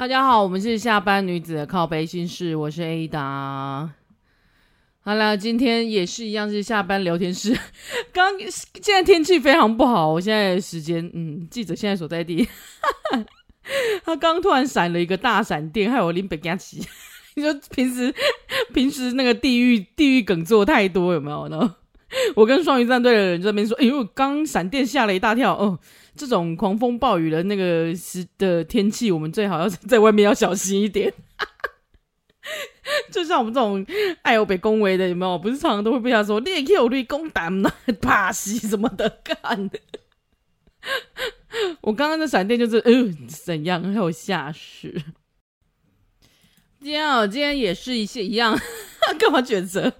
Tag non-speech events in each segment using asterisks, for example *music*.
大家好，我们是下班女子的靠北心事，我是 Ada。好了，今天也是一样是下班聊天室。*laughs* 刚现在天气非常不好，我现在时间，嗯，记者现在所在地，*laughs* 他刚突然闪了一个大闪电，害我拎北加起。*laughs* 你说平时平时那个地狱地狱梗做太多有没有呢？我跟双鱼战队的人在那边说，哎呦，刚闪电吓了一大跳哦。这种狂风暴雨的那个时的天气，我们最好要 *laughs* 在外面要小心一点。*laughs* 就像我们这种爱有被恭维的，有没有？不是常常都会被他说“你有绿公胆呐，怕死什么的干。*laughs* ”我刚刚的闪电就是，嗯、怎样？还有下雪。今天啊，今天也是一些一样，干嘛抉择？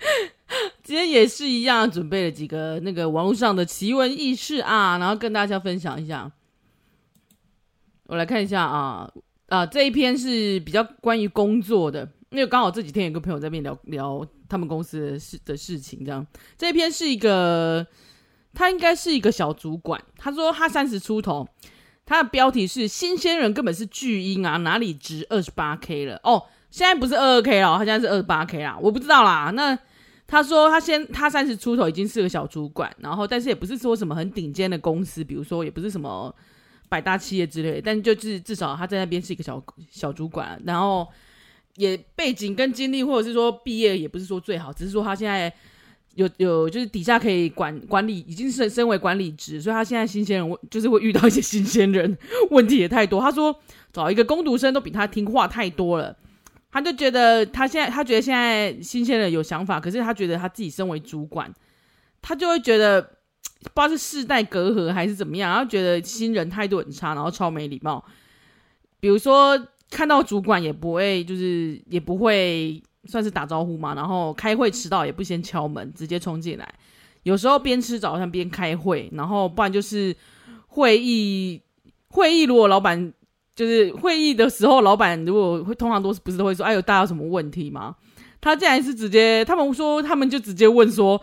*laughs* 今天也是一样，准备了几个那个网络上的奇闻异事啊，然后跟大家分享一下。我来看一下啊啊，这一篇是比较关于工作的，因为刚好这几天有个朋友在那边聊聊他们公司的事的事情，这样。这一篇是一个，他应该是一个小主管，他说他三十出头，他的标题是“新鲜人根本是巨婴啊，哪里值二十八 K 了？”哦，现在不是二二 K 了，他现在是二十八 K 啦，我不知道啦，那。他说他先他三十出头已经是个小主管，然后但是也不是说什么很顶尖的公司，比如说也不是什么百大企业之类，但就是至少他在那边是一个小小主管，然后也背景跟经历或者是说毕业也不是说最好，只是说他现在有有就是底下可以管管理，已经是身为管理职，所以他现在新鲜人就是会遇到一些新鲜人，问题也太多。他说找一个工读生都比他听话太多了。他就觉得他现在，他觉得现在新鲜人有想法，可是他觉得他自己身为主管，他就会觉得不知道是世代隔阂还是怎么样，然后觉得新人态度很差，然后超没礼貌。比如说看到主管也不会，就是也不会算是打招呼嘛，然后开会迟到也不先敲门，直接冲进来。有时候边吃早餐边开会，然后不然就是会议会议如果老板。就是会议的时候，老板如果会通常都是不是都会说，哎呦，大家有什么问题吗？他竟然是直接，他们说他们就直接问说，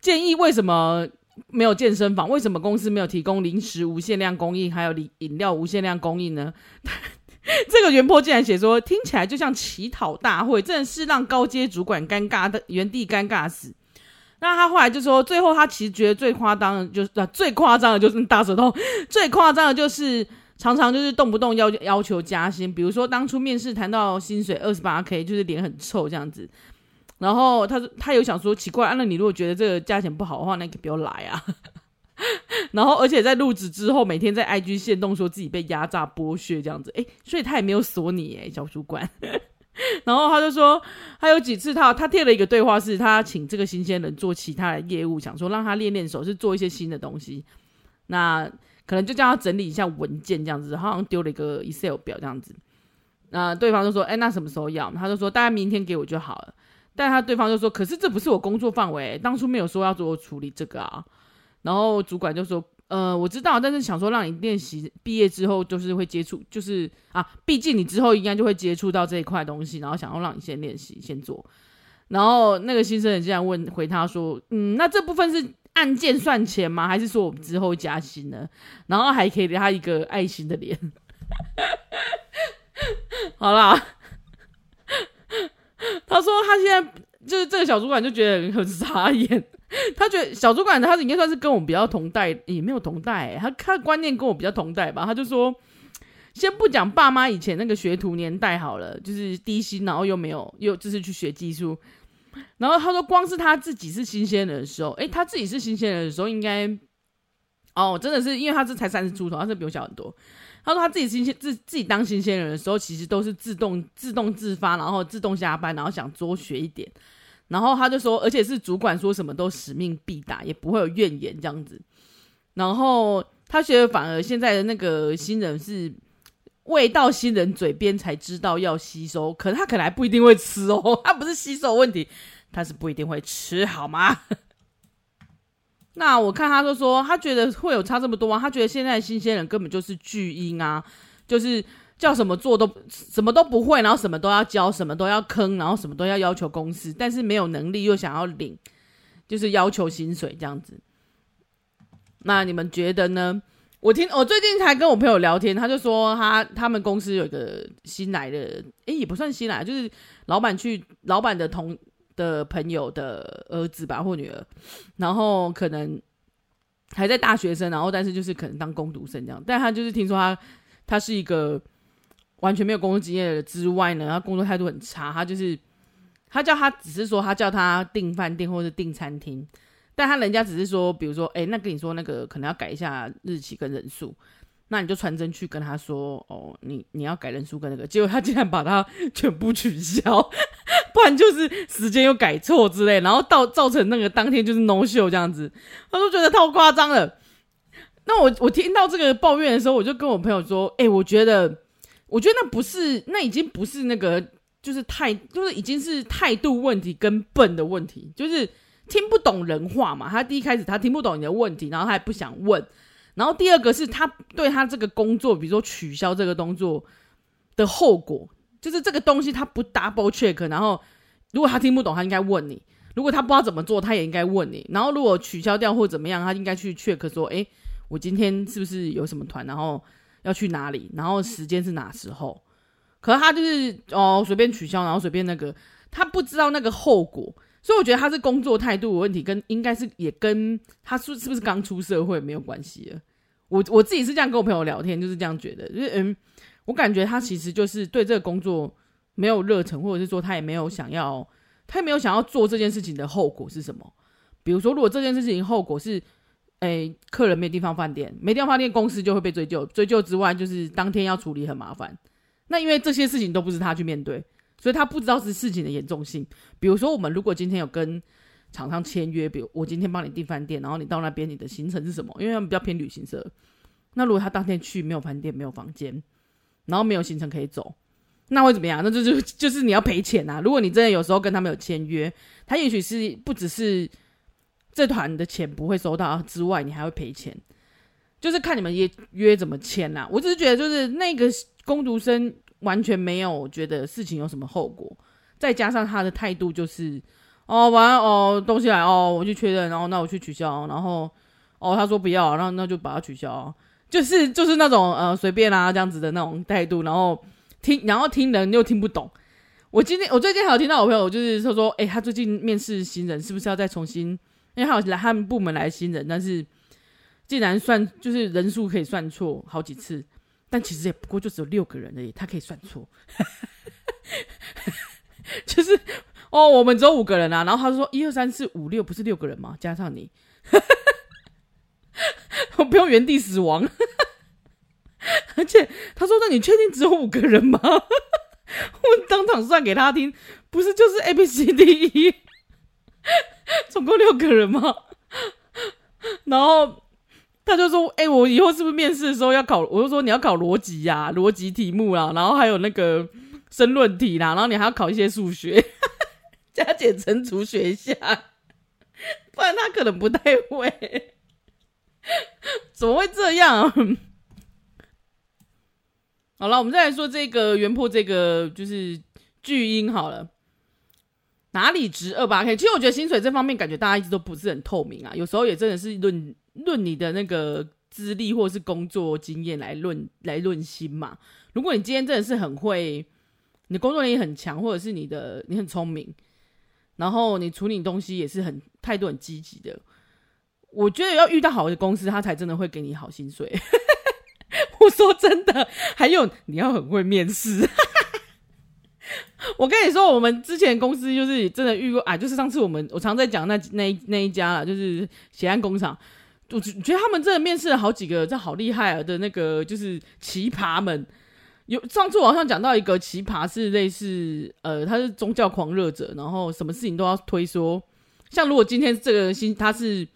建议为什么没有健身房？为什么公司没有提供零食无限量供应，还有饮饮料无限量供应呢？*laughs* 这个原 po 竟然写说，听起来就像乞讨大会，真的是让高阶主管尴尬的原地尴尬死。那他后来就说，最后他其实觉得最夸张的就是，啊、最夸张的就是大舌头，最夸张的就是。常常就是动不动要要求加薪，比如说当初面试谈到薪水二十八 K，就是脸很臭这样子。然后他他有想说奇怪，啊、那你如果觉得这个价钱不好的话，那你可不要来啊。*laughs* 然后而且在入职之后，每天在 IG 限动说自己被压榨剥削这样子，哎，所以他也没有锁你哎，小主管。*laughs* 然后他就说，还有几次他他贴了一个对话，是他请这个新鲜人做其他的业务，想说让他练练手，是做一些新的东西。那。可能就叫他整理一下文件这样子，好像丢了一个 Excel 表这样子。那对方就说：“哎，那什么时候要？”他就说：“大概明天给我就好了。”但他对方就说：“可是这不是我工作范围，当初没有说要做处理这个啊。”然后主管就说：“呃，我知道，但是想说让你练习，毕业之后就是会接触，就是啊，毕竟你之后应该就会接触到这一块东西，然后想要让你先练习，先做。”然后那个新生也这样问回他说：“嗯，那这部分是？”按件算钱吗？还是说我们之后加薪呢？然后还可以给他一个爱心的脸。*laughs* 好啦，他说他现在就是这个小主管就觉得很傻眼。他觉得小主管他应该算是跟我们比较同代，也没有同代、他他观念跟我比较同代吧。他就说，先不讲爸妈以前那个学徒年代好了，就是低薪，然后又没有又就是去学技术。然后他说，光是他自己是新鲜人的时候，诶，他自己是新鲜人的时候，应该哦，真的是因为他这才三十出头，他是比我小很多。他说他自己新鲜自自己当新鲜人的时候，其实都是自动自动自发，然后自动下班，然后想多学一点。然后他就说，而且是主管说什么都使命必达，也不会有怨言这样子。然后他觉得反而现在的那个新人是喂到新人嘴边才知道要吸收，可是他可能还不一定会吃哦，他不是吸收问题，他是不一定会吃，好吗？那我看他就说，他觉得会有差这么多啊，他觉得现在新鲜人根本就是巨婴啊，就是。叫什么做都什么都不会，然后什么都要教，什么都要坑，然后什么都要要求公司，但是没有能力又想要领，就是要求薪水这样子。那你们觉得呢？我听我最近才跟我朋友聊天，他就说他他们公司有一个新来的，诶，也不算新来，就是老板去老板的同的朋友的儿子吧或女儿，然后可能还在大学生，然后但是就是可能当工读生这样，但他就是听说他他是一个。完全没有工作经验之外呢，他工作态度很差。他就是他叫他只是说他叫他订饭店或者订餐厅，但他人家只是说，比如说，哎，那跟你说那个可能要改一下日期跟人数，那你就传真去跟他说，哦，你你要改人数跟那个，结果他竟然把他 *laughs* 全部取消，不然就是时间又改错之类，然后到造成那个当天就是 no show 这样子，他都觉得太夸张了。那我我听到这个抱怨的时候，我就跟我朋友说，哎，我觉得。我觉得那不是，那已经不是那个，就是态，就是已经是态度问题跟笨的问题，就是听不懂人话嘛。他第一开始他听不懂你的问题，然后他也不想问。然后第二个是他对他这个工作，比如说取消这个动作的后果，就是这个东西他不 double check。然后如果他听不懂，他应该问你；如果他不知道怎么做，他也应该问你。然后如果取消掉或怎么样，他应该去 check 说：诶，我今天是不是有什么团？然后。要去哪里？然后时间是哪时候？可是他就是哦，随便取消，然后随便那个，他不知道那个后果，所以我觉得他是工作态度的问题，跟应该是也跟他是是不是刚出社会没有关系。我我自己是这样跟我朋友聊天，就是这样觉得，就是嗯，我感觉他其实就是对这个工作没有热忱，或者是说他也没有想要，他也没有想要做这件事情的后果是什么？比如说，如果这件事情后果是。哎，客人没地方饭店，没地方饭店，公司就会被追究。追究之外，就是当天要处理很麻烦。那因为这些事情都不是他去面对，所以他不知道是事情的严重性。比如说，我们如果今天有跟厂商签约，比如我今天帮你订饭店，然后你到那边，你的行程是什么？因为他们比较偏旅行社。那如果他当天去没有饭店、没有房间，然后没有行程可以走，那会怎么样？那就就 *laughs* 就是你要赔钱啊！如果你真的有时候跟他们有签约，他也许是不只是。这团的钱不会收到之外，你还会赔钱，就是看你们约约怎么签啦。我只是觉得，就是那个工读生完全没有觉得事情有什么后果，再加上他的态度就是，哦，完哦，东西来哦，我去确认，然后那我去取消，然后哦，他说不要，然后那就把它取消，就是就是那种呃随便啦、啊、这样子的那种态度，然后听然后听人又听不懂。我今天我最近还有听到我朋友就是说说，哎，他最近面试新人，是不是要再重新？因为还有来他们部门来新人，但是竟然算就是人数可以算错好几次，但其实也不过就只有六个人而已，他可以算错，*laughs* 就是哦，我们只有五个人啊，然后他就说一二三四五六不是六个人吗？加上你，*laughs* 我不用原地死亡，而且他说：“那你确定只有五个人吗？” *laughs* 我当场算给他听，不是就是 A B C D E。总共六个人吗？然后他就说：“哎、我以后是不是面试的时候要考？我就说你要考逻辑呀，逻辑题目啦，然后还有那个申论题啦，然后你还要考一些数学，加减乘除学一下，不然他可能不太会。怎么会这样？好了，我们再来说这个原 PO 这个就是巨婴好了。”哪里值二八 K？其实我觉得薪水这方面感觉大家一直都不是很透明啊，有时候也真的是论论你的那个资历或是工作经验来论来论薪嘛。如果你今天真的是很会，你工作能力很强，或者是你的你很聪明，然后你处理东西也是很态度很积极的，我觉得要遇到好的公司，他才真的会给你好薪水。*laughs* 我说真的，还有你要很会面试。*laughs* 我跟你说，我们之前公司就是真的遇过啊，就是上次我们我常在讲那那那一家啦，就是协安工厂，我觉觉得他们真的面试了好几个，这好厉害啊的那个就是奇葩们。有上次网上讲到一个奇葩是类似呃，他是宗教狂热者，然后什么事情都要推说。像如果今天这个新他是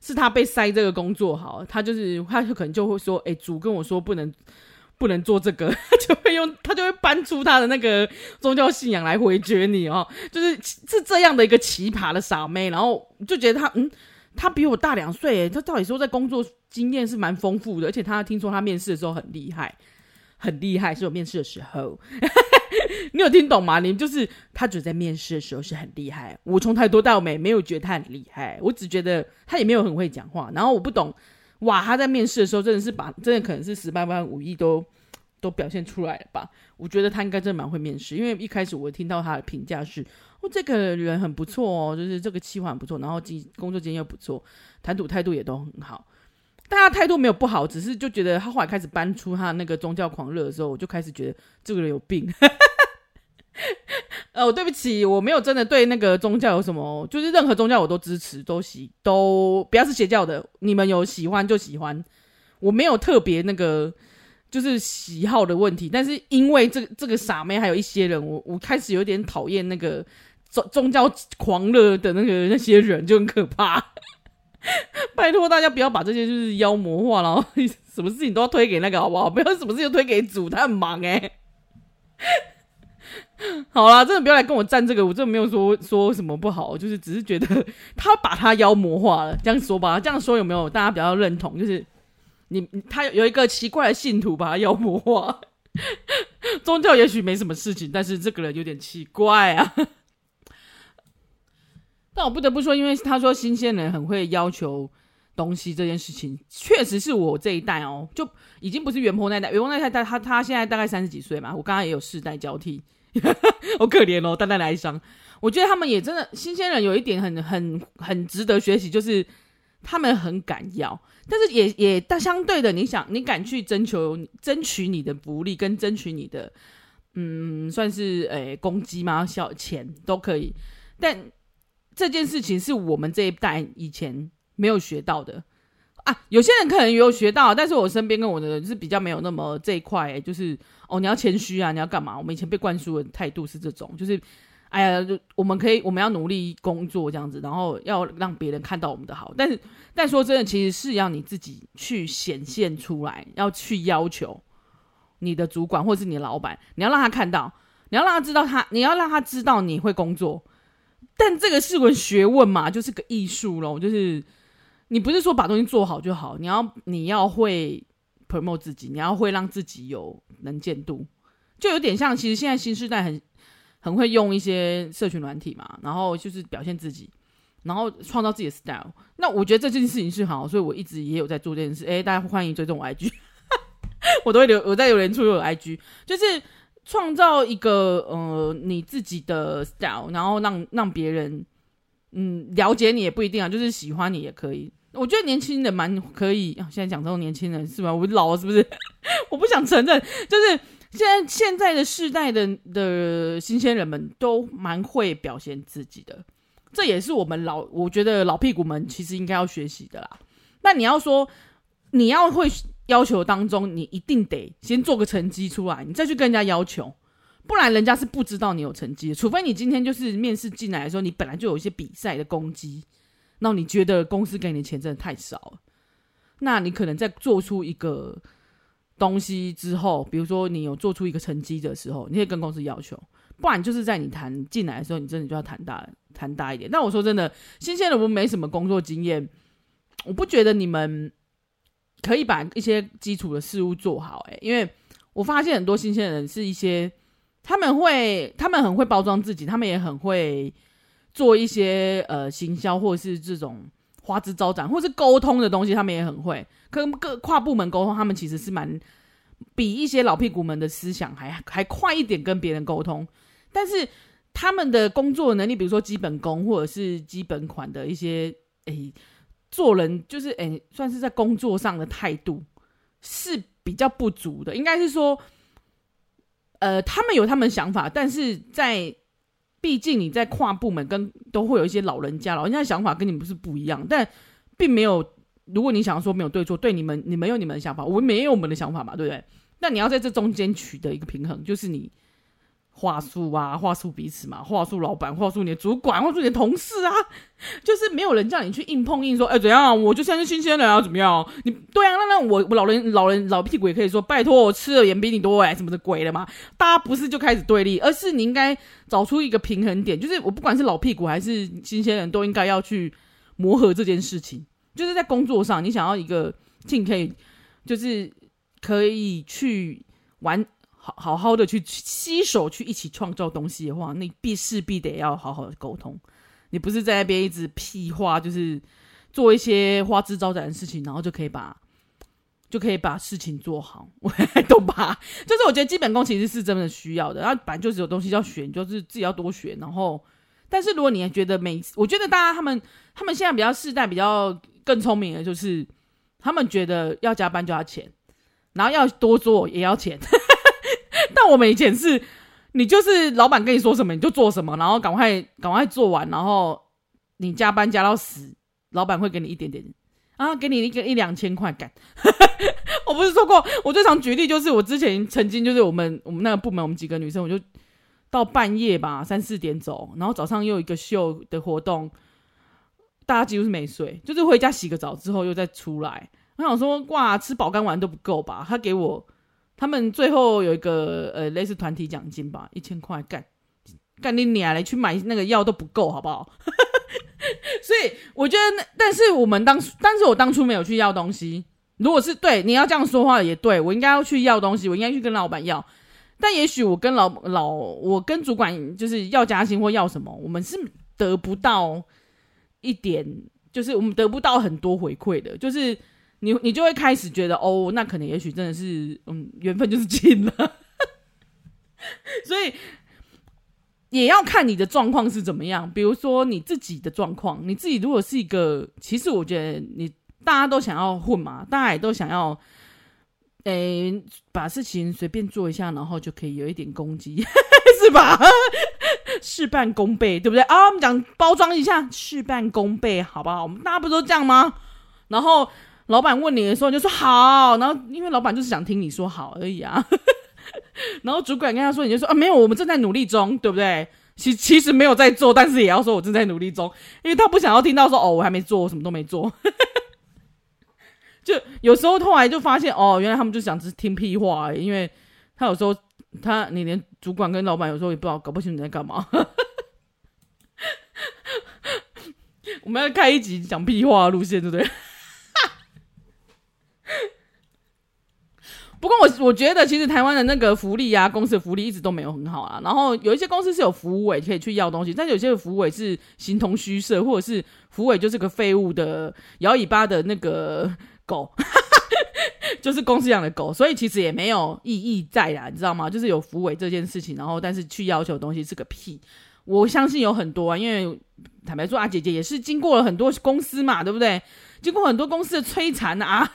是他被塞这个工作好，他就是他就可能就会说，哎，主跟我说不能 *laughs* 不能做这个，他就会用他就会搬出他的那个宗教信仰来回绝你哦，就是是这样的一个奇葩的傻妹，然后就觉得他嗯。他比我大两岁，他到底说在工作经验是蛮丰富的，而且他听说他面试的时候很厉害，很厉害，是我面试的时候，*laughs* 你有听懂吗？你就是他觉得在面试的时候是很厉害，我从太多到美没有觉得他很厉害，我只觉得他也没有很会讲话，然后我不懂，哇，他在面试的时候真的是把真的可能是十八般武艺都都表现出来了吧？我觉得他应该真的蛮会面试，因为一开始我听到他的评价是。这个人很不错哦，就是这个气划不错，然后工作经验又不错，谈吐态度也都很好。大家态度没有不好，只是就觉得他后来开始搬出他那个宗教狂热的时候，我就开始觉得这个人有病。*laughs* 呃，对不起，我没有真的对那个宗教有什么，就是任何宗教我都支持，都喜都不要是邪教的，你们有喜欢就喜欢，我没有特别那个就是喜好的问题。但是因为这个这个傻妹，还有一些人，我我开始有点讨厌那个。宗宗教狂热的那个那些人就很可怕，*laughs* 拜托大家不要把这些就是妖魔化，然后 *laughs* 什么事情都要推给那个好不好？不要什么事情都推给主，他很忙哎、*laughs* 好啦，真的不要来跟我站这个，我真的没有说说什么不好，就是只是觉得他把他妖魔化了，这样说吧，这样说有没有大家比较认同？就是你他有一个奇怪的信徒把他妖魔化，宗教也许没什么事情，但是这个人有点奇怪啊。但我不得不说，因为他说新鲜人很会要求东西这件事情，确实是我这一代哦，就已经不是原 po 那代，原 po 那代他他现在大概三十几岁嘛，我刚刚也有世代交替，好可怜哦，淡淡的哀伤。我觉得他们也真的新鲜人有一点很很很值得学习，就是他们很敢要，但是也也但相对的，你想你敢去征求争取你的福利跟争取你的嗯算是诶攻击吗？小钱都可以，但。这件事情是我们这一代以前没有学到的啊，有些人可能有学到，但是我身边跟我的人是比较没有那么这一块，就是哦，你要谦虚啊，你要干嘛？我们以前被灌输的态度是这种，就是哎呀，就我们可以，我们要努力工作这样子，然后要让别人看到我们的好。但是，但说真的，其实是要你自己去显现出来，要去要求你的主管或者是你的老板，你要让他看到，你要让他知道他，你要让他知道你会工作。但这个是个学问嘛，就是个艺术咯。就是你不是说把东西做好就好，你要你要会 promote 自己，你要会让自己有能见度，就有点像其实现在新时代很很会用一些社群软体嘛，然后就是表现自己，然后创造自己的 style。那我觉得这件事情是好，所以我一直也有在做这件事。哎，大家欢迎追踪我 IG，我都会留我在留言处有 IG，就是。创造一个呃你自己的 style，然后让让别人嗯了解你也不一定啊，就是喜欢你也可以。我觉得年轻人蛮可以，现在讲这种年轻人是吧？我老了是不是？*laughs* 我不想承认，就是现在现在的世代的的新鲜人们都蛮会表现自己的，这也是我们老我觉得老屁股们其实应该要学习的啦。那你要说你要会。要求当中，你一定得先做个成绩出来，你再去跟人家要求，不然人家是不知道你有成绩的。除非你今天就是面试进来的时候，你本来就有一些比赛的功绩，那你觉得公司给你的钱真的太少了，那你可能在做出一个东西之后，比如说你有做出一个成绩的时候，你可以跟公司要求，不然就是在你谈进来的时候，你真的就要谈大谈大一点。但我说真的，新鲜人我们没什么工作经验，我不觉得你们。可以把一些基础的事物做好，欸，诶，因为我发现很多新鲜人是一些，他们会，他们很会包装自己，他们也很会做一些呃行销或者是这种花枝招展，或是沟通的东西，他们也很会跟各跨部门沟通，他们其实是蛮比一些老屁股们的思想还还快一点跟别人沟通，但是他们的工作能力，比如说基本功或者是基本款的一些诶。做人就是诶、算是在工作上的态度是比较不足的。应该是说，呃，他们有他们想法，但是在毕竟你在跨部门跟都会有一些老人家，老人家的想法跟你们不是不一样，但并没有如果你想要说没有对错，对你们你们有你们的想法，我们没有我们的想法嘛，对不对？那你要在这中间取得一个平衡，就是你。话术啊，话术彼此嘛，话术老板，话术你的主管，话术你的同事啊，*laughs* 就是没有人叫你去硬碰硬说，哎、欸，怎样？我就算是新鲜人啊，怎么样？你对啊，那那我我老人老人老屁股也可以说，拜托，我吃的盐比你多哎，什么的鬼的嘛？大家不是就开始对立，而是你应该找出一个平衡点，就是我不管是老屁股还是新鲜人都应该要去磨合这件事情，就是在工作上，你想要一个尽可以，就是可以去玩。好好好的去携手去一起创造东西的话，你必势必得要好好的沟通。你不是在那边一直屁话，就是做一些花枝招展的事情，然后就可以把就可以把事情做好，*laughs* 懂吧？就是我觉得基本功其实是真的需要的。然后本来就是有东西要学，就是自己要多学。然后，但是如果你还觉得每次，我觉得大家他们他们现在比较世代比较更聪明的，就是他们觉得要加班就要钱，然后要多做也要钱。但我们以前是，你就是老板跟你说什么你就做什么，然后赶快赶快做完，然后你加班加到死，老板会给你一点点啊，给你一个一两千块干。*laughs* 我不是说过，我最常举例就是我之前曾经就是我们我们那个部门我们几个女生，我就到半夜吧三四点走，然后早上又有一个秀的活动，大家几乎是没睡，就是回家洗个澡之后又再出来。我想说哇，吃饱干丸都不够吧？他给我。他们最后有一个呃类似团体奖金吧，一千块干干你娘嘞，去买那个药都不够，好不好？*laughs* 所以我觉得，但是我们当，但是我当初没有去要东西。如果是对你要这样说话也对，我应该要去要东西，我应该去跟老板要。但也许我跟老老我跟主管就是要加薪或要什么，我们是得不到一点，就是我们得不到很多回馈的，就是。你你就会开始觉得哦，那可能也许真的是嗯，缘分就是尽了，所以也要看你的状况是怎么样。比如说你自己的状况，你自己如果是一个，其实我觉得你大家都想要混嘛，大家也都想要，诶、把事情随便做一下，然后就可以有一点攻击，*laughs* 是吧？*laughs* 事半功倍，对不对啊？我们讲包装一下，事半功倍，好不好？我们大家不都这样吗？然后。老板问你的时候，你就说好，然后因为老板就是想听你说好而已啊。*laughs* 然后主管跟他说，你就说啊，没有，我们正在努力中，对不对？其其实没有在做，但是也要说我正在努力中，因为他不想要听到说哦，我还没做，我什么都没做。*laughs* 就有时候后来就发现哦，原来他们就想只听屁话而已，因为他有时候他你连主管跟老板有时候也不知道搞不清楚你在干嘛。*laughs* 我们要开一集讲屁话的路线，对不对？不过我我觉得其实台湾的那个福利啊，公司的福利一直都没有很好啊。然后有一些公司是有福委可以去要东西，但有些福委是形同虚设，或者是福委就是个废物的摇尾巴的那个狗，*laughs* 就是公司养的狗，所以其实也没有意义在啊，你知道吗？就是有福委这件事情，然后但是去要求东西是个屁。我相信有很多啊，因为坦白说啊，姐姐也是经过了很多公司嘛，对不对？经过很多公司的摧残啊。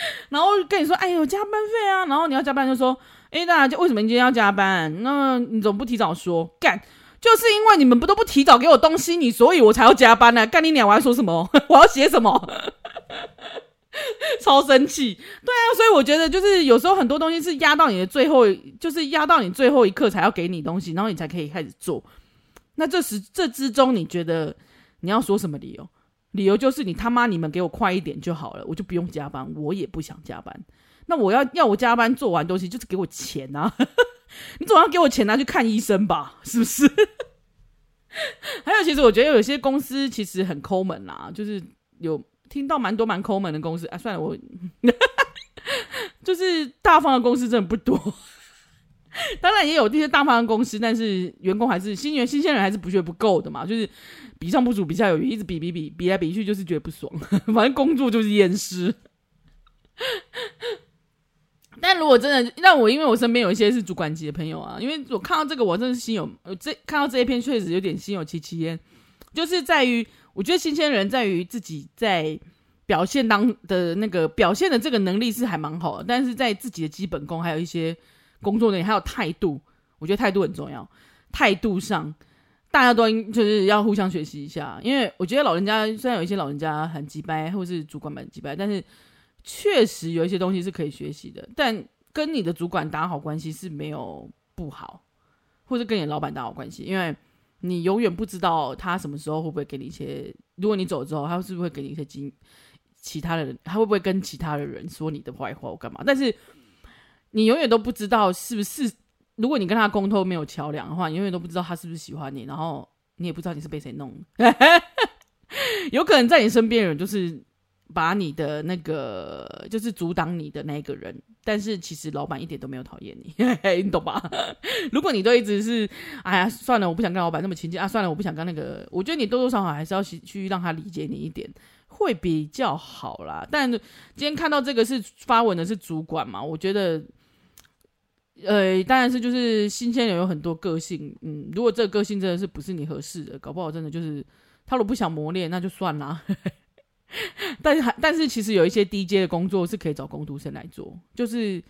*laughs* 然后跟你说，哎呦，加班费啊！然后你要加班，就说，哎，大家为什么你今天要加班？那你怎么不提早说？干，就是因为你们不都不提早给我东西，你所以我才要加班呢、干你娘！我要说什么？*laughs* 我要写什么？*laughs* 超生气！对啊，所以我觉得就是有时候很多东西是压到你的最后，就是压到你最后一刻才要给你东西，然后你才可以开始做。那这时这之中，你觉得你要说什么理由？理由就是你他妈你们给我快一点就好了，我就不用加班，我也不想加班。那我要要我加班做完东西，就是给我钱啊！*laughs* 你总要给我钱拿去看医生吧？是不是？*laughs* 还有，其实我觉得有些公司其实很抠门啦，就是有听到蛮多蛮抠门的公司啊。算了，我 *laughs* 就是大方的公司真的不多。*laughs* 当然也有这些大方的公司，但是员工还是新员新鲜人还是不觉得不够的嘛，就是。比上不足，比下有余，一直比比比比来比去，就是觉得不爽。*laughs* 反正工作就是厌世。*laughs* 但如果真的让我，因为我身边有一些是主管级的朋友啊，因为我看到这个，我真的是心有这看到这一篇，确实有点心有戚戚焉。就是在于，我觉得新鲜人在于自己在表现当的那个表现的这个能力是还蛮好的，但是在自己的基本功，还有一些工作能力，还有态度，我觉得态度很重要。态度上。大家都应就是要互相学习一下，因为我觉得老人家虽然有一些老人家很急掰，或是主管蛮急掰，但是确实有一些东西是可以学习的。但跟你的主管打好关系是没有不好，或者跟你的老板打好关系，因为你永远不知道他什么时候会不会给你一些，如果你走之后，他是不是会给你一些经其他的人，他会不会跟其他的人说你的坏话或干嘛？但是你永远都不知道是不是。如果你跟他沟通没有桥梁的话，你永远都不知道他是不是喜欢你，然后你也不知道你是被谁弄。*laughs* 有可能在你身边人就是把你的那个，就是阻挡你的那个人，但是其实老板一点都没有讨厌你，*laughs* 你懂吧？如果你都一直是，哎呀，算了，我不想跟老板那么亲近啊，算了，我不想跟那个，我觉得你多多少少还是要去让他理解你一点，会比较好啦。但今天看到这个是发文的是主管嘛，我觉得。呃，当然是就是新鲜人有很多个性，嗯，如果这个个性真的是不是你合适的，搞不好真的就是他如果不想磨练，那就算啦。*laughs* 但是还但是其实有一些低阶的工作是可以找工读生来做，就是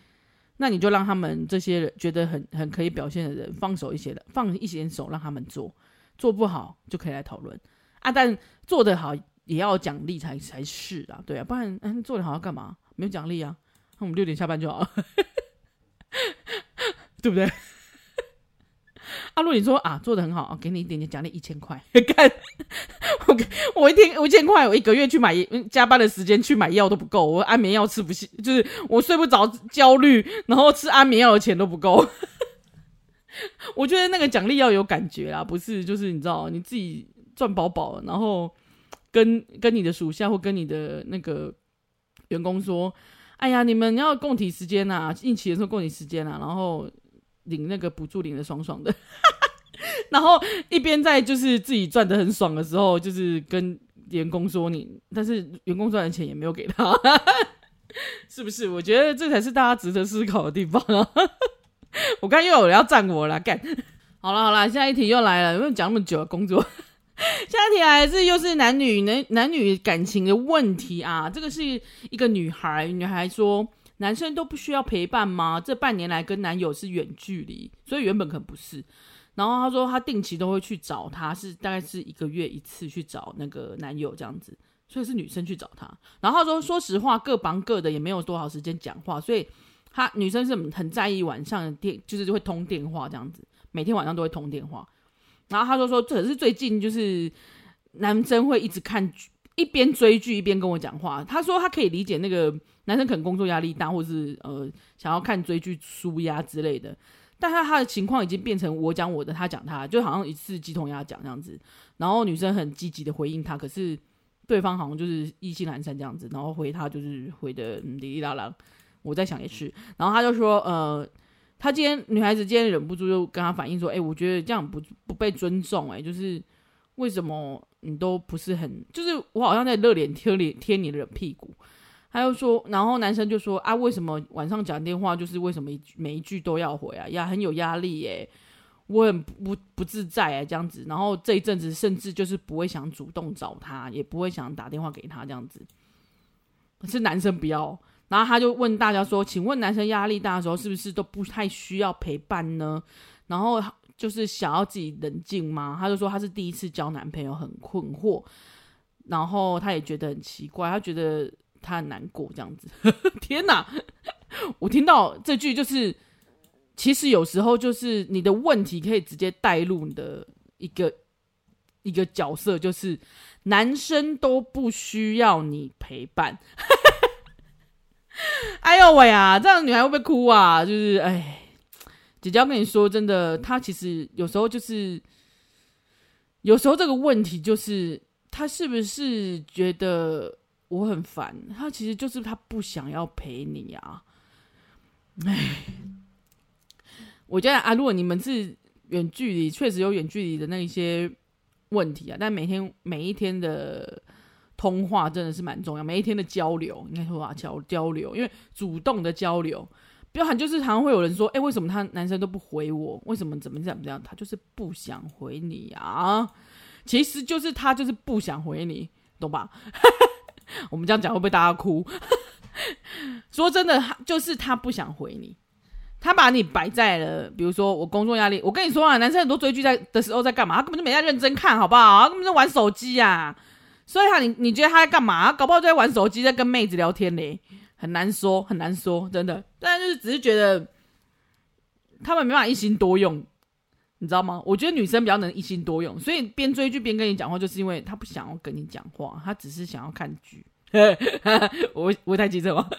那你就让他们这些人觉得很很可以表现的人放手一些的，放一些手让他们做，做不好就可以来讨论啊。但做得好也要奖励才才是啊，对啊，不然嗯做得好要干嘛？没有奖励啊，那我们六点下班就好了。对不对？*laughs* 阿、啊、如你说啊，做的很好啊，给你一点点奖励，一千块。*laughs* 干，我 *laughs* 我一天我一千块，我一个月去买加班的时间去买药都不够，我安眠药吃不下，就是我睡不着，焦虑，然后吃安眠药的钱都不够。我觉得那个奖励要有感觉啦，不是就是你知道你自己赚饱饱，然后跟跟你的属下或跟你的那个员工说，哎呀，你们要共体时间呐，应期的时候共体时艰啊，然后。领那个补助领的爽爽的，*laughs* 然后一边在就是自己赚的很爽的时候，就是跟员工说你，但是员工赚的钱也没有给他，*laughs* 是不是？我觉得这才是大家值得思考的地方啊！*laughs* 我看又有人要赞我了，干！好了好了，下一题又来了，有没有讲那么久的工作？下一题还是又是男女男男女感情的问题啊！这个是一个女孩，女孩说。男生都不需要陪伴吗？这半年来跟男友是远距离，所以原本可能不是。然后他说他定期都会去找他，是大概是一个月一次去找那个男友这样子，所以是女生去找他。然后他说，说实话，各忙各的，也没有多少时间讲话，所以他女生是很在意晚上电，就是就会通电话这样子，每天晚上都会通电话。然后他就说，可是最近就是男生会一直看剧。一边追剧一边跟我讲话，他说他可以理解那个男生可能工作压力大，或是呃想要看追剧舒压之类的，但他他的情况已经变成我讲我的，他讲他，就好像一次鸡同鸭讲这样子。然后女生很积极的回应他，可是对方好像就是意兴阑珊这样子，然后回他就是回的嗯哩哩啦啦。我在想也是，然后他就说呃，他今天女孩子今天忍不住就跟他反映说，哎、我觉得这样不不被尊重、哎，就是为什么？你都不是很，就是我好像在热脸贴脸贴你的冷屁股。他又说，然后男生就说啊，为什么晚上讲电话就是为什么一每一句都要回啊？呀，很有压力耶，我很不不自在哎，这样子。然后这一阵子甚至就是不会想主动找他，也不会想打电话给他这样子。可是男生不要，然后他就问大家说，请问男生压力大的时候是不是都不太需要陪伴呢？然后。就是想要自己冷静吗？他就说他是第一次交男朋友，很困惑，然后他也觉得很奇怪，他觉得他很难过这样子。*laughs* 天哪！我听到这句就是，其实有时候就是你的问题可以直接带入你的一个一个角色，就是男生都不需要你陪伴。*laughs* 哎呦喂啊！这样女孩会不会哭啊？就是哎。姐姐要跟你说，真的，他其实有时候就是，有时候这个问题就是，他是不是觉得我很烦？他其实就是他不想要陪你啊。哎，我觉得啊，如果你们是远距离，确实有远距离的那一些问题啊，但每天每一天的通话真的是蛮重要，每一天的交流应该说啊，交交流，因为主动的交流。比较罕就是常常会有人说，哎、欸，为什么他男生都不回我？为什么怎么怎么样？他就是不想回你啊！其实就是他就是不想回你，懂吧？*laughs* 我们这样讲会不会大家哭？*laughs* 说真的，就是他不想回你。他把你摆在了，比如说我工作压力，我跟你说啊，男生很多追剧在的时候在干嘛？他根本就没在认真看，好不好？他根本就玩手机啊。所以他，你你觉得他在干嘛？搞不好就在玩手机，在跟妹子聊天嘞，很难说，很难说，真的。但就是只是觉得他们没办法一心多用，你知道吗？我觉得女生比较能一心多用，所以边追剧边跟你讲话，就是因为他不想要跟你讲话，他只是想要看剧。*laughs* 我我太记得吗？*laughs*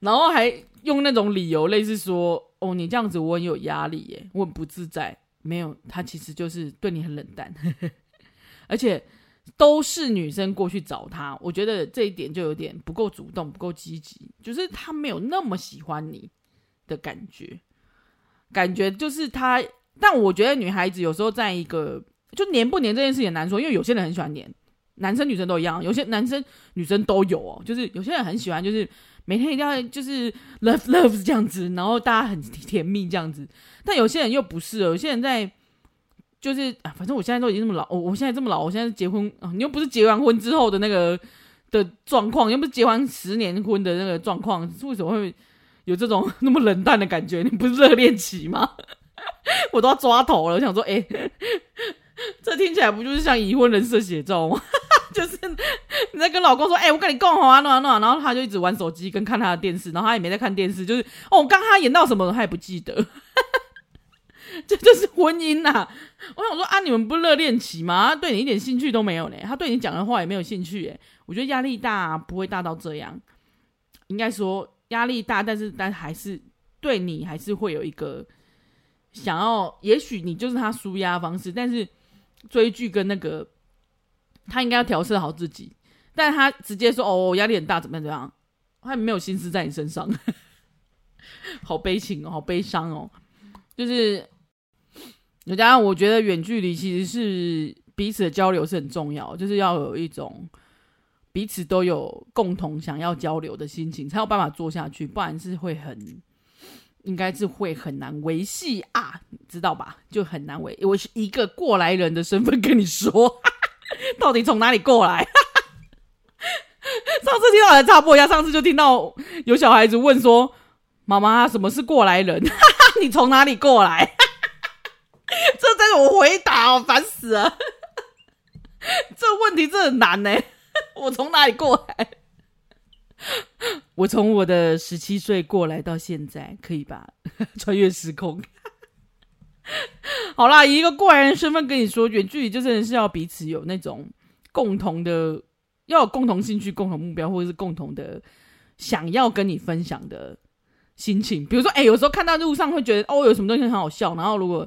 然后还用那种理由，类似说：“哦，你这样子我很有压力耶，我很不自在。”没有，他其实就是对你很冷淡，*laughs* 而且都是女生过去找他。我觉得这一点就有点不够主动，不够积极，就是他没有那么喜欢你的感觉。感觉就是他，但我觉得女孩子有时候在一个就黏不黏这件事也难说，因为有些人很喜欢黏，男生女生都一样，有些男生女生都有哦，就是有些人很喜欢，就是。每天一定要就是 love love 这样子，然后大家很甜蜜这样子。但有些人又不是，有些人在就是啊，反正我现在都已经这么老，我我现在这么老，我现在结婚啊，你又不是结完婚之后的那个的状况，又不是结完十年婚的那个状况，为什么会有这种那么冷淡的感觉？你不是热恋期吗？*laughs* 我都要抓头了，我想说，哎、这听起来不就是像已婚人设写照吗？*laughs* 就是你在跟老公说，哎、我跟你共好啊，弄啊弄，然后他就一直玩手机跟看他的电视，然后他也没在看电视，就是哦，刚刚他演到什么他也不记得，*laughs* 这就是婚姻呐、我想说啊，你们不热恋期吗？他对你一点兴趣都没有呢，他对你讲的话也没有兴趣诶。我觉得压力大、啊、不会大到这样，应该说压力大，但是但还是对你还是会有一个想要，也许你就是他纾压方式，但是追剧跟那个。他应该要调适好自己，但他直接说：“哦，压力很大，怎么样？怎么样？”他没有心思在你身上，*laughs* 好悲情哦，好悲伤哦。就是，再加上我觉得远距离其实是彼此的交流是很重要，就是要有一种彼此都有共同想要交流的心情，才有办法做下去，不然是会很，应该是会很难维系啊，知道吧？就很难维。我是一个过来人的身份跟你说。*laughs* 到底从哪里过来？*laughs* 上次听到人插播一下，上次就听到有小孩子问说：“妈妈，什么是过来人？*laughs* 你从哪里过来？” *laughs* 这在我回答哦，烦死了！*laughs* 这问题真的很难呢。*laughs* 我从哪里过来？我从我的十七岁过来到现在，可以吧？穿越时空。好啦，以一个过来人身份跟你说，远距离就真的是要彼此有那种共同的，要有共同兴趣、共同目标，或者是共同的想要跟你分享的心情。比如说，哎、有时候看到路上会觉得哦，有什么东西很好笑，然后如果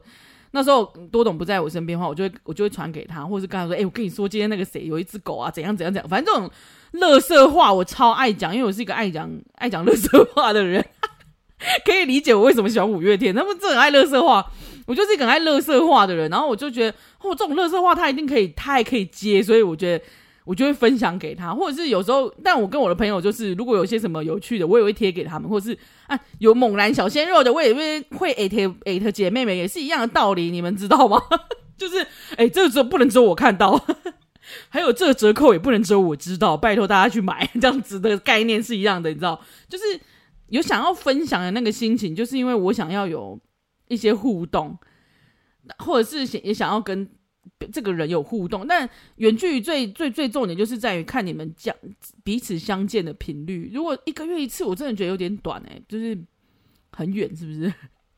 那时候多董不在我身边的话，我就会我就会传给他，或者是跟他说，哎、我跟你说，今天那个谁有一只狗啊，怎样怎样怎样，反正这种乐色话我超爱讲，因为我是一个爱讲爱讲乐色话的人，*laughs* 可以理解我为什么喜欢五月天，他们真的很爱乐色话。我就是一个很爱乐色话的人，然后我就觉得，哦，这种乐色话他一定可以，他还可以接，所以我觉得我就会分享给他，或者是有时候，但我跟我的朋友就是，如果有些什么有趣的，我也会贴给他们，或者是啊，有猛男小鲜肉的，我也会会艾特艾特姐妹们，也是一样的道理，你们知道吗？*laughs* 就是，哎，这个时候不能只有我看到，*laughs* 还有这个折扣也不能只有我知道，拜托大家去买，*laughs* 这样子的概念是一样的，你知道？就是有想要分享的那个心情，就是因为我想要有。一些互动，或者是想也想要跟这个人有互动，但远距离最最最重点就是在于看你们讲彼此相见的频率。如果一个月一次，我真的觉得有点短哎、欸，就是很远，是不是？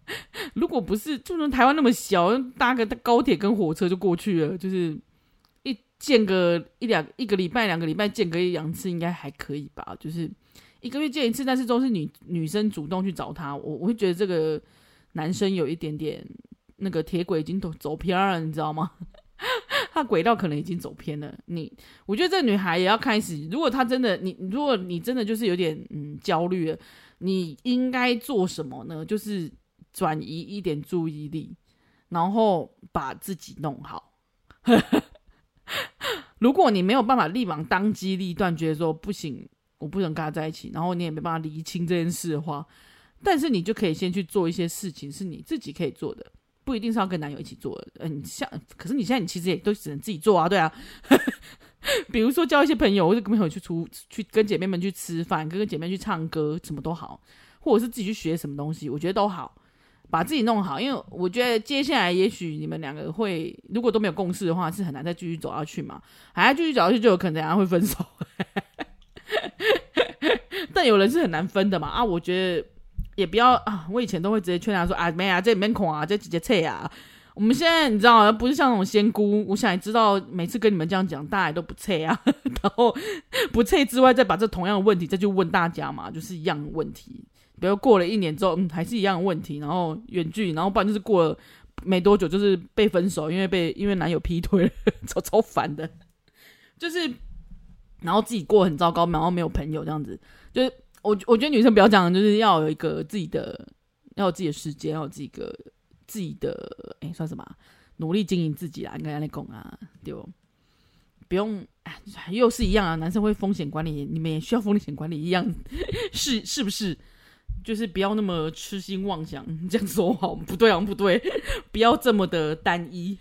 *laughs* 如果不是，就算台湾那么小，搭个高铁跟火车就过去了，就是一见个一两一个礼拜、两个礼拜见个一两次，应该还可以吧？就是一个月见一次，但是都是女女生主动去找他，我我会觉得这个。*laughs* 男生有一点点那个铁轨已经走走偏了，你知道吗？*laughs* 他轨道可能已经走偏了。你，我觉得这女孩也要开始。如果她真的，你如果你真的就是有点嗯焦虑了，你应该做什么呢？就是转移一点注意力，然后把自己弄好。*laughs* 如果你没有办法立马当机立断，觉得说不行，我不能跟他在一起，然后你也没办法厘清这件事的话。但是你就可以先去做一些事情，是你自己可以做的，不一定是要跟男友一起做。嗯，像可是你现在你其实也都只能自己做啊，对啊，*laughs* 比如说交一些朋友，或者跟朋友去出去跟姐妹们去吃饭，跟跟姐妹去唱歌，什么都好，或者是自己去学什么东西，我觉得都好，把自己弄好。因为我觉得接下来也许你们两个会，如果都没有共识的话，是很难再继续走下去嘛。还要继续走下去，就有可能等下会分手。*laughs* 但有人是很难分的嘛啊，我觉得也不要啊。我以前都会直接劝他说啊，没啊，这里面孔啊，这直接撤啊。我们现在你知道，不是像那种仙姑，我想也知道，每次跟你们这样讲，大家都不撤啊。*laughs* 然后不撤之外，再把这同样的问题再去问大家嘛，就是一样的问题。比如过了一年之后，嗯，还是一样的问题，然后远距，然后不然就是过了没多久，就是被分手，因为被因为男友劈腿，*laughs* 超超烦的。就是然后自己过很糟糕，然后没有朋友这样子。就是我我觉得女生不要讲，就是要有一个自己的，要有自己的时间，要有自己的。自己的哎，算什么？努力经营自己啦，应该来讲啊，对不？不用哎，又是一样啊。男生会风险管理，你们也需要风险管理一样，*laughs* 是是不是？就是不要那么痴心妄想，这样说好不对啊，不对，不要这么的单一。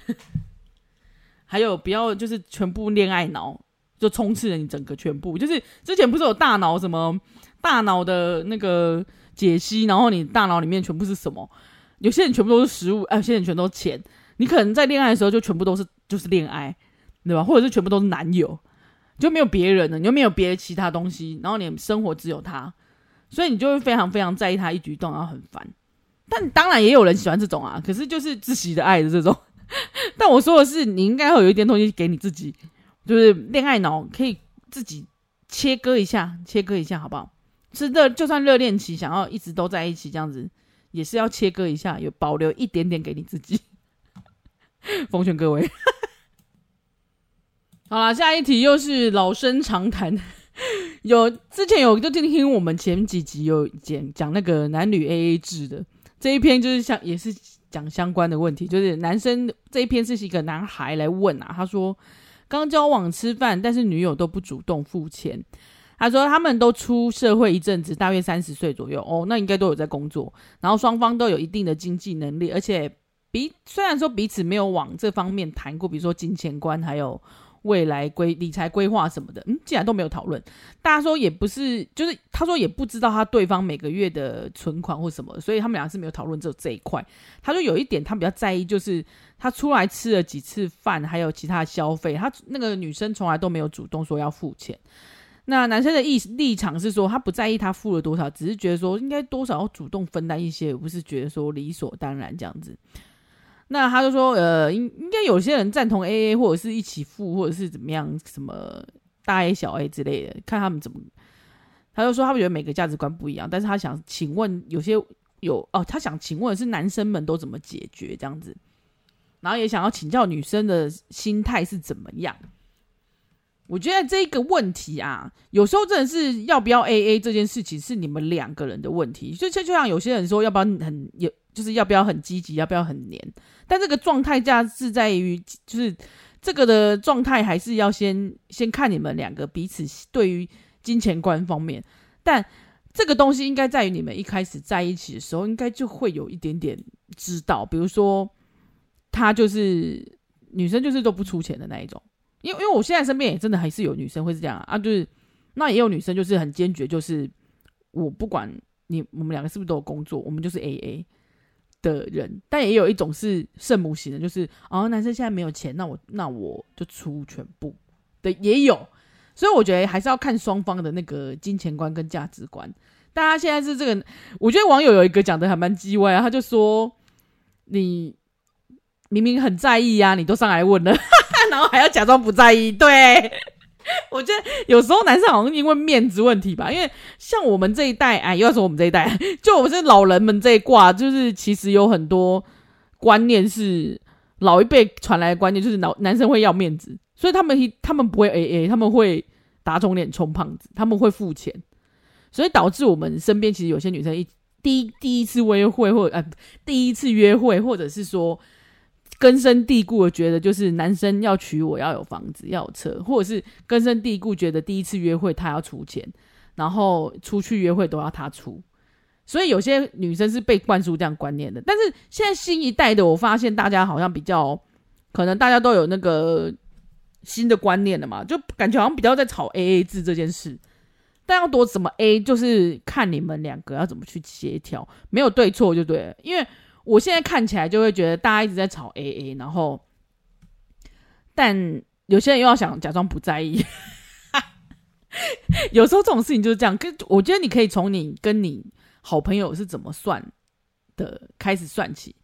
还有，不要就是全部恋爱脑，就充斥了你整个全部。就是之前不是有大脑什么大脑的那个解析，然后你大脑里面全部是什么？有些人全部都是食物，哎，有些人全都是钱。你可能在恋爱的时候就全部都是就是恋爱，对吧？或者是全部都是男友，就没有别人了，你就没有别的其他东西，然后你生活只有他，所以你就会非常非常在意他一举一动，然后很烦。但当然也有人喜欢这种啊，可是就是窒息的爱的这种。*laughs* 但我说的是，你应该会有一点东西给你自己，就是恋爱脑可以自己切割一下，切割一下，好不好？是热，就算热恋期想要一直都在一起这样子。也是要切割一下，有保留一点点给你自己。*laughs* 奉劝各位。*laughs* 好啦，下一题又是老生常谈。有之前有就听听我们前几集有讲讲那个男女 AA 制的这一篇，就是像也是讲相关的问题。就是男生这一篇是一个男孩来问啊，他说刚交往吃饭，但是女友都不主动付钱。他说他们都出社会一阵子，大约三十岁左右哦，那应该都有在工作，然后双方都有一定的经济能力，而且彼虽然说彼此没有往这方面谈过，比如说金钱观，还有未来规理财规划什么的，嗯，既然都没有讨论，大家说也不是，就是他说也不知道他对方每个月的存款或什么，所以他们俩是没有讨论这这一块。他说有一点他比较在意，就是他出来吃了几次饭，还有其他消费，他那个女生从来都没有主动说要付钱。那男生的意立场是说，他不在意他付了多少，只是觉得说应该多少要主动分担一些，而不是觉得说理所当然这样子。那他就说，呃，应应该有些人赞同 AA 或者是一起付，或者是怎么样，什么大 A 小 A 之类的，看他们怎么。他就说，他们觉得每个价值观不一样，但是他想请问，有些有哦，他想请问是男生们都怎么解决这样子，然后也想要请教女生的心态是怎么样。我觉得这个问题啊，有时候真的是要不要 AA 这件事情是你们两个人的问题。就就就像有些人说要不要很有，就是要不要很积极，要不要很黏。但这个状态价是在于，就是这个的状态还是要先先看你们两个彼此对于金钱观方面。但这个东西应该在于你们一开始在一起的时候，应该就会有一点点知道。比如说，他就是女生，就是都不出钱的那一种。因为因为我现在身边也真的还是有女生会是这样啊，啊，就是那也有女生就是很坚决，就是我不管你我们两个是不是都有工作，我们就是 AA 的人。但也有一种是圣母型的，就是哦，男生现在没有钱，那我那我就出全部的也有。所以我觉得还是要看双方的那个金钱观跟价值观。大家现在是这个，我觉得网友有一个讲的还蛮机歪啊，他就说你明明很在意，啊，你都上来问了。*laughs* *laughs* 然后还要假装不在意，对，*laughs* 我觉得有时候男生好像因为面子问题吧，因为像我们这一代，哎，又要说我们这一代，*laughs* 就我们是老人们这一挂，就是其实有很多观念是老一辈传来的观念，就是老男生会要面子，所以他们他们不会 AA，他们会打肿脸充胖子，他们会付钱，所以导致我们身边其实有些女生一第一第一次约会或呃第一次约会，或者是说。根深蒂固的觉得，就是男生要娶我要有房子要有车，或者是根深蒂固觉得第一次约会他要出钱，然后出去约会都要他出，所以有些女生是被灌输这样观念的。但是现在新一代的，我发现大家好像比较可能大家都有那个新的观念了嘛，就感觉好像比较在吵 AA 制这件事。但要多怎么 A，就是看你们两个要怎么去协调，没有对错就对了。因为我现在看起来就会觉得大家一直在吵 AA，然后，但有些人又要想假装不在意。*laughs* 有时候这种事情就是这样。跟我觉得你可以从你跟你好朋友是怎么算的开始算起。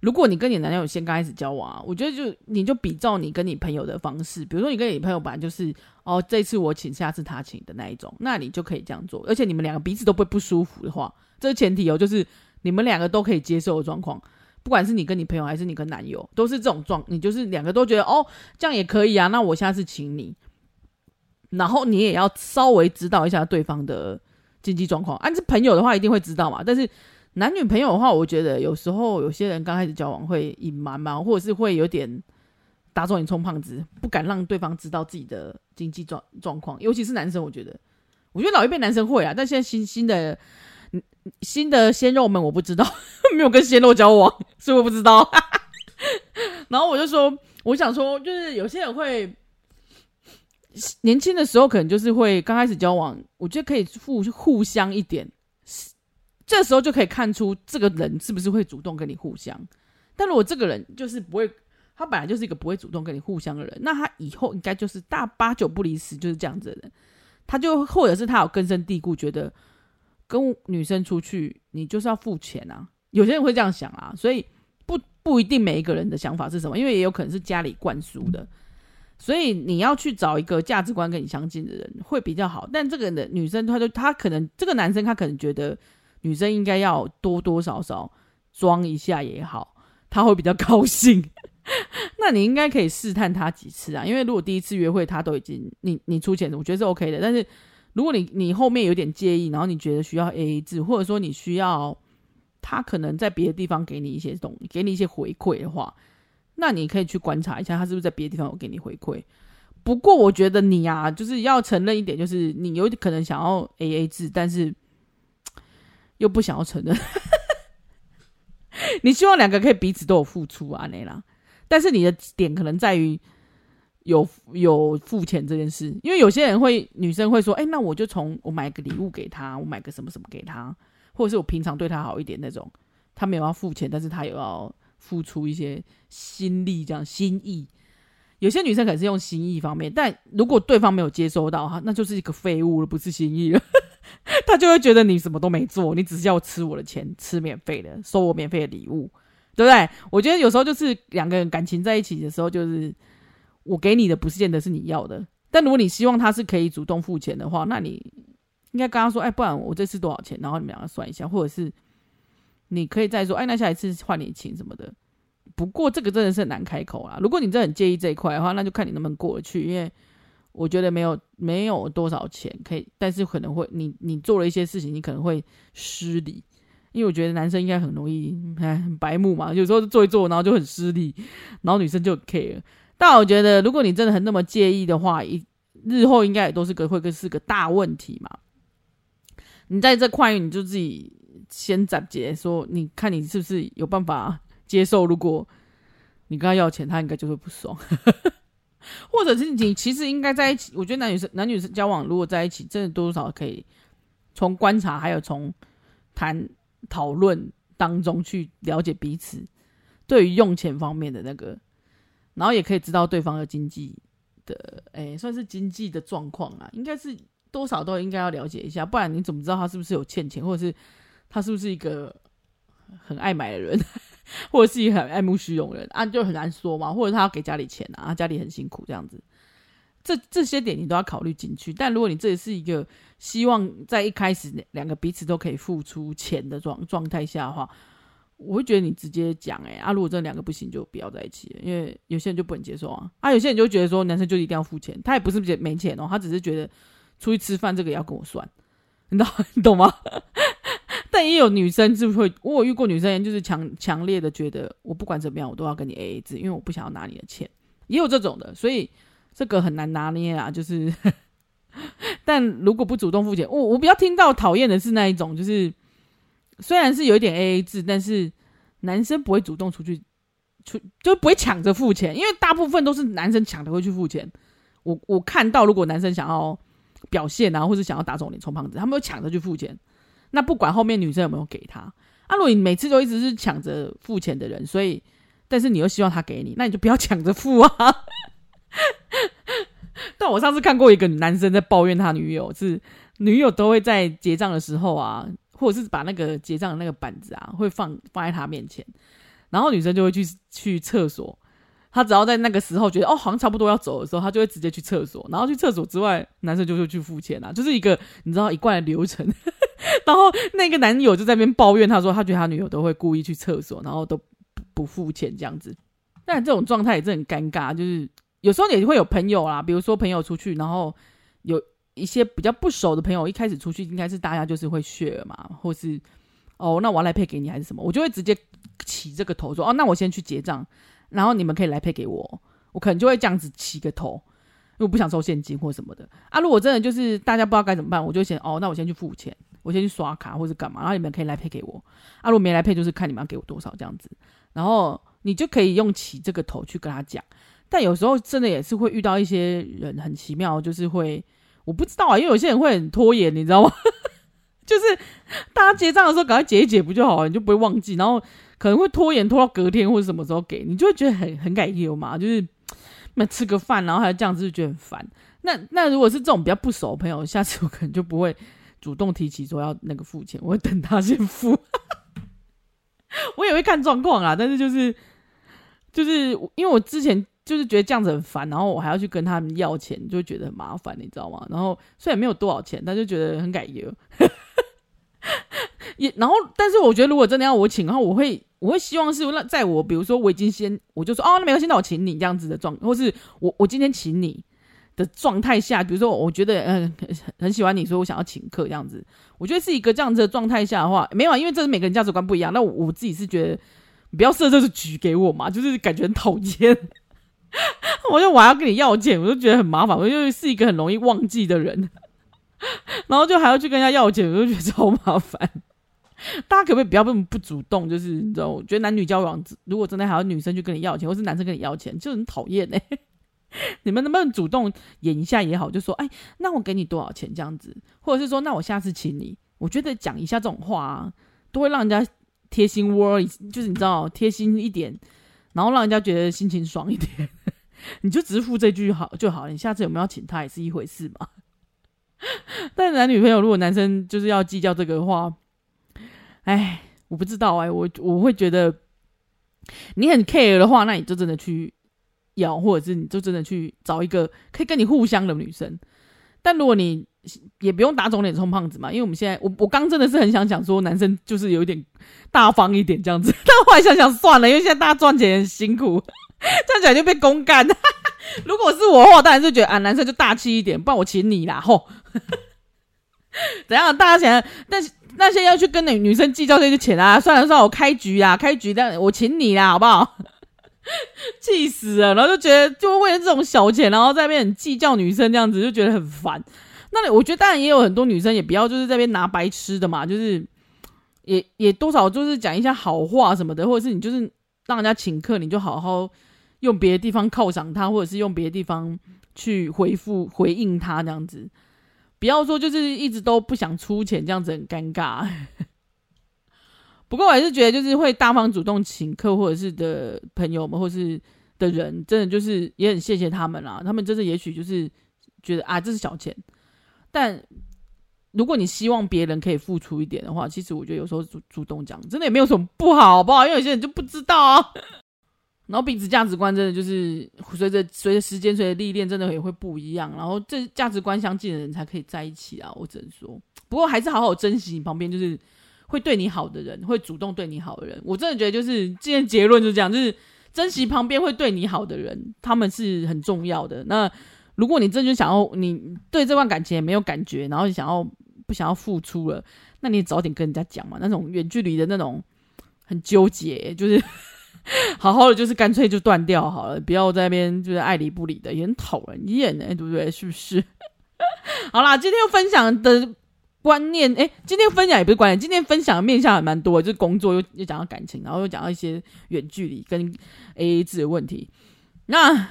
如果你跟你男友先刚开始交往啊，我觉得就你就比照你跟你朋友的方式，比如说你跟你朋友本来就是哦，这次我请，下次他请的那一种，那你就可以这样做。而且你们两个彼此都不会不舒服的话，这个前提哦，就是你们两个都可以接受的状况。不管是你跟你朋友还是你跟男友，都是这种状，你就是两个都觉得哦，这样也可以啊。那我下次请你，然后你也要稍微知道一下对方的经济状况。按、啊、是朋友的话，一定会知道嘛。但是男女朋友的话，我觉得有时候有些人刚开始交往会隐瞒嘛，或者是会有点打肿脸充胖子，不敢让对方知道自己的经济状状况。尤其是男生，我觉得，我觉得老一辈男生会啊，但现在新新的新的鲜肉们，我不知道，*laughs* 没有跟鲜肉交往，所以我不知道。*laughs* 然后我就说，我想说，就是有些人会年轻的时候，可能就是会刚开始交往，我觉得可以互互相一点。这时候就可以看出这个人是不是会主动跟你互相。但如果这个人就是不会，他本来就是一个不会主动跟你互相的人，那他以后应该就是大八九不离十就是这样子的人。他就或者是他有根深蒂固觉得跟女生出去你就是要付钱啊。有些人会这样想啊，所以不不一定每一个人的想法是什么，因为也有可能是家里灌输的。所以你要去找一个价值观跟你相近的人会比较好。但这个人的女生，她就她可能这个男生他可能觉得。女生应该要多多少少装一下也好，他会比较 *laughs* 高兴。那你应该可以试探他几次啊？因为如果第一次约会他都已经你你出钱，我觉得是 OK 的。但是如果你你后面有点介意，然后你觉得需要 AA 制，或者说你需要他可能在别的地方给你一些东西，给你一些回馈的话，那你可以去观察一下他是不是在别的地方有给你回馈。不过我觉得你啊，就是要承认一点，就是你有可能想要 AA 制，但是。又不想要承认，*laughs* 你希望两个可以彼此都有付出啊，那啦。但是你的点可能在于有有付钱这件事，因为有些人会女生会说，哎、那我就从我买个礼物给他，我买个什么什么给他，或者是我平常对他好一点那种，他没有要付钱，但是他有要付出一些心力，这样心意。有些女生可能是用心意方面，但如果对方没有接收到哈，那就是一个废物了，不是心意了。*laughs* 他就会觉得你什么都没做，你只是要吃我的钱，吃免费的，收我免费的礼物，对不对？我觉得有时候就是两个人感情在一起的时候，就是我给你的不是见得是你要的。但如果你希望他是可以主动付钱的话，那你应该跟他说：“哎，不然我这次多少钱？”然后你们两个算一下，或者是你可以再说：“哎，那下一次换你请什么的。”不过这个真的是很难开口啦。如果你真的很介意这一块的话，那就看你能不能过得去，因为。我觉得没有没有多少钱可以，但是可能会你你做了一些事情，你可能会失礼，因为我觉得男生应该很容易哎很白目嘛，有时候做一做，然后就很失礼，然后女生就很 care。但我觉得如果你真的很那么介意的话，一日后应该也都是个会是个大问题嘛。你在这块你就自己先斩结，说你看你是不是有办法接受？如果你跟他要钱，他应该就会不爽。*laughs* 或者是你其实应该在一起，我觉得男女生男女生交往如果在一起，真的多少可以从观察，还有从谈讨论当中去了解彼此对于用钱方面的那个，然后也可以知道对方的经济的，哎，算是经济的状况啊，应该是多少都应该要了解一下，不然你怎么知道他是不是有欠钱，或者是他是不是一个很爱买的人？*laughs* 或者是一个很爱慕虚荣人啊，就很难说嘛。或者他要给家里钱啊，家里很辛苦这样子，这这些点你都要考虑进去。但如果你这也是一个希望在一开始两个彼此都可以付出钱的状状态下的话，我会觉得你直接讲哎、啊，如果这两个不行，就不要在一起，因为有些人就不能接受啊。啊，有些人就觉得说男生就一定要付钱，他也不是没钱哦，他只是觉得出去吃饭这个也要跟我算，你懂 *laughs* 你懂吗？*laughs* 但也有女生是会，我有遇过女生，就是强强烈的觉得，我不管怎么样，我都要跟你 AA 制，因为我不想要拿你的钱。也有这种的，所以这个很难拿捏啊。就是，*laughs* 但如果不主动付钱，我我比较听到讨厌的是那一种，就是虽然是有一点 AA 制，但是男生不会主动出去出就不会抢着付钱，因为大部分都是男生抢着会去付钱。我我看到，如果男生想要表现啊，或者想要打肿脸充胖子，他们会抢着去付钱。那不管后面女生有没有给他，啊，如果你每次都一直是抢着付钱的人，所以但是你又希望他给你，那你就不要抢着付啊。*laughs* 但我上次看过一个男生在抱怨他女友，是女友都会在结账的时候啊，或者是把那个结账的那个板子啊，会放放在他面前，然后女生就会去去厕所。他只要在那个时候觉得哦，好像差不多要走的时候，他就会直接去厕所。然后去厕所之外，男生就会去付钱啊，就是一个你知道一贯的流程。*laughs* 然后那个男友就在那边抱怨，他说他觉得他女友都会故意去厕所，然后都不不付钱这样子。但这种状态也是很尴尬，就是有时候也会有朋友啦，比如说朋友出去，然后有一些比较不熟的朋友，一开始出去应该是大家就是会 share 嘛，或是哦，那我要来配给你还是什么，我就会直接起这个头说哦，那我先去结账。然后你们可以来配给我，我可能就会这样子起个头，因为我不想收现金或什么的啊。如果真的就是大家不知道该怎么办，我就先哦，那我先去付钱，我先去刷卡或是干嘛，然后你们可以来配给我啊。如果没来配，就是看你们要给我多少这样子。然后你就可以用起这个头去跟他讲。但有时候真的也是会遇到一些人很奇妙，就是会我不知道啊，因为有些人会很拖延，你知道吗？*laughs* 就是大家结账的时候赶快结一结不就好了，你就不会忘记，然后。可能会拖延拖到隔天或者什么时候给你，就会觉得很很改油嘛，就是 *tsk* 那吃个饭，然后还这样子，就觉得很烦。那那如果是这种比较不熟的朋友，下次我可能就不会主动提起说要那个付钱，我会等他先付。*laughs* 我也会看状况啊，但是就是就是因为我之前就是觉得这样子很烦，然后我还要去跟他们要钱，就会觉得很麻烦，你知道吗？然后虽然没有多少钱，但就觉得很感油。*laughs* 也然后，但是我觉得如果真的要我请，然后我会。我会希望是那在我比如说我已经先我就说哦，那没关系，那我请你这样子的状，或是我我今天请你的状态下，比如说我觉得嗯很，很喜欢你，说我想要请客这样子，我觉得是一个这样子的状态下的话，没有，因为这是每个人价值观不一样。那我，我自己是觉得不要设这个局给我嘛，就是感觉很讨 *laughs* 厌。*laughs* 我就我还要跟你要钱，我就觉得很麻烦，我就是一个很容易忘记的人，然后就还要去跟人家要钱，我就觉得超麻烦。大家可不可以不要那么不主动？就是你知道，我觉得男女交往，如果真的还要女生去跟你要钱，或是男生跟你要钱，就很讨厌哎。*laughs* 你们能不能主动演一下也好，就说哎，那我给你多少钱这样子，或者是说那我下次请你。我觉得讲一下这种话，都会让人家贴心窝，就是你知道贴心一点，然后让人家觉得心情爽一点。*laughs* 你就只是付这句好就好了，你下次有没有请他也是一回事嘛。*laughs* 但男女朋友如果男生就是要计较这个的话。哎，我不知道哎，我我会觉得你很 care 的话，那你就真的去要，或者是你就真的去找一个可以跟你互相的女生。但如果你也不用打肿脸充胖子嘛，因为我们现在我我刚真的是很想讲说，男生就是有一点大方一点这样子，*laughs* 但后来想想算了，因为现在大家赚钱很辛苦，这样起来就被公干。*laughs* 如果是我的话，当然是觉得啊，男生就大气一点，不然我请你啦，吼。*laughs* 怎样？大家想，但是。那些要去跟那女生计较这些钱啊，算了算了，我开局啊，开局，但我请你啦，好不好？气死了，然后就觉得，就为了这种小钱，然后在那边计较女生这样子，就觉得很烦。那我觉得当然也有很多女生也不要就是在边拿白吃的嘛，就是也也多少就是讲一下好话什么的，或者是你就是让人家请客，你就好好用别的地方犒赏他，或者是用别的地方去回复回应他这样子。不要说就是一直都不想出钱，这样子很尴尬。不过我还是觉得，就是会大方主动请客或者是的朋友们，或是的人，真的就是也很谢谢他们啦。他们真的也许就是觉得啊，这是小钱。但如果你希望别人可以付出一点的话，其实我觉得有时候主主动讲，真的也没有什么不好，好不好？因为有些人就不知道啊。然后彼此价值观真的就是随着随着时间随着历练，真的也会不一样。然后这价值观相近的人才可以在一起啊！我只能说，不过还是好好珍惜你旁边就是会对你好的人，会主动对你好的人。我真的觉得就是今天结论就是这样，就是珍惜旁边会对你好的人，他们是很重要的。那如果你真的想要你对这段感情也没有感觉，然后你想要不想要付出了，那你早点跟人家讲嘛。那种远距离的那种很纠结，就是。*laughs* 好好的，就是干脆就断掉好了，不要在那边就是爱理不理的，也很讨人厌哎，对不对？是不是？*laughs* 好啦，今天分享的观念，哎，今天分享也不是观念，今天分享的面向还蛮多，就是工作又又讲到感情，然后又讲到一些远距离跟 AA 制的问题。那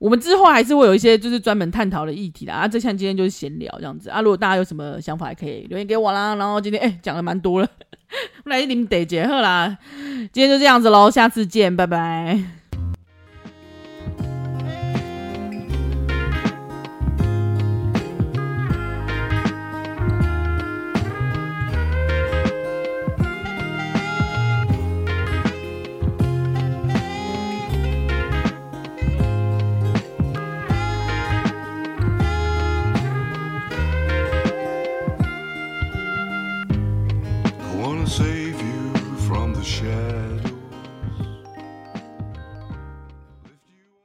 我们之后还是会有一些就是专门探讨的议题的啊。这像今天就是闲聊这样子啊。如果大家有什么想法，也可以留言给我啦。然后今天哎讲的蛮多了，*laughs* 来你们得结合啦。今天就这样子喽，下次见，拜拜。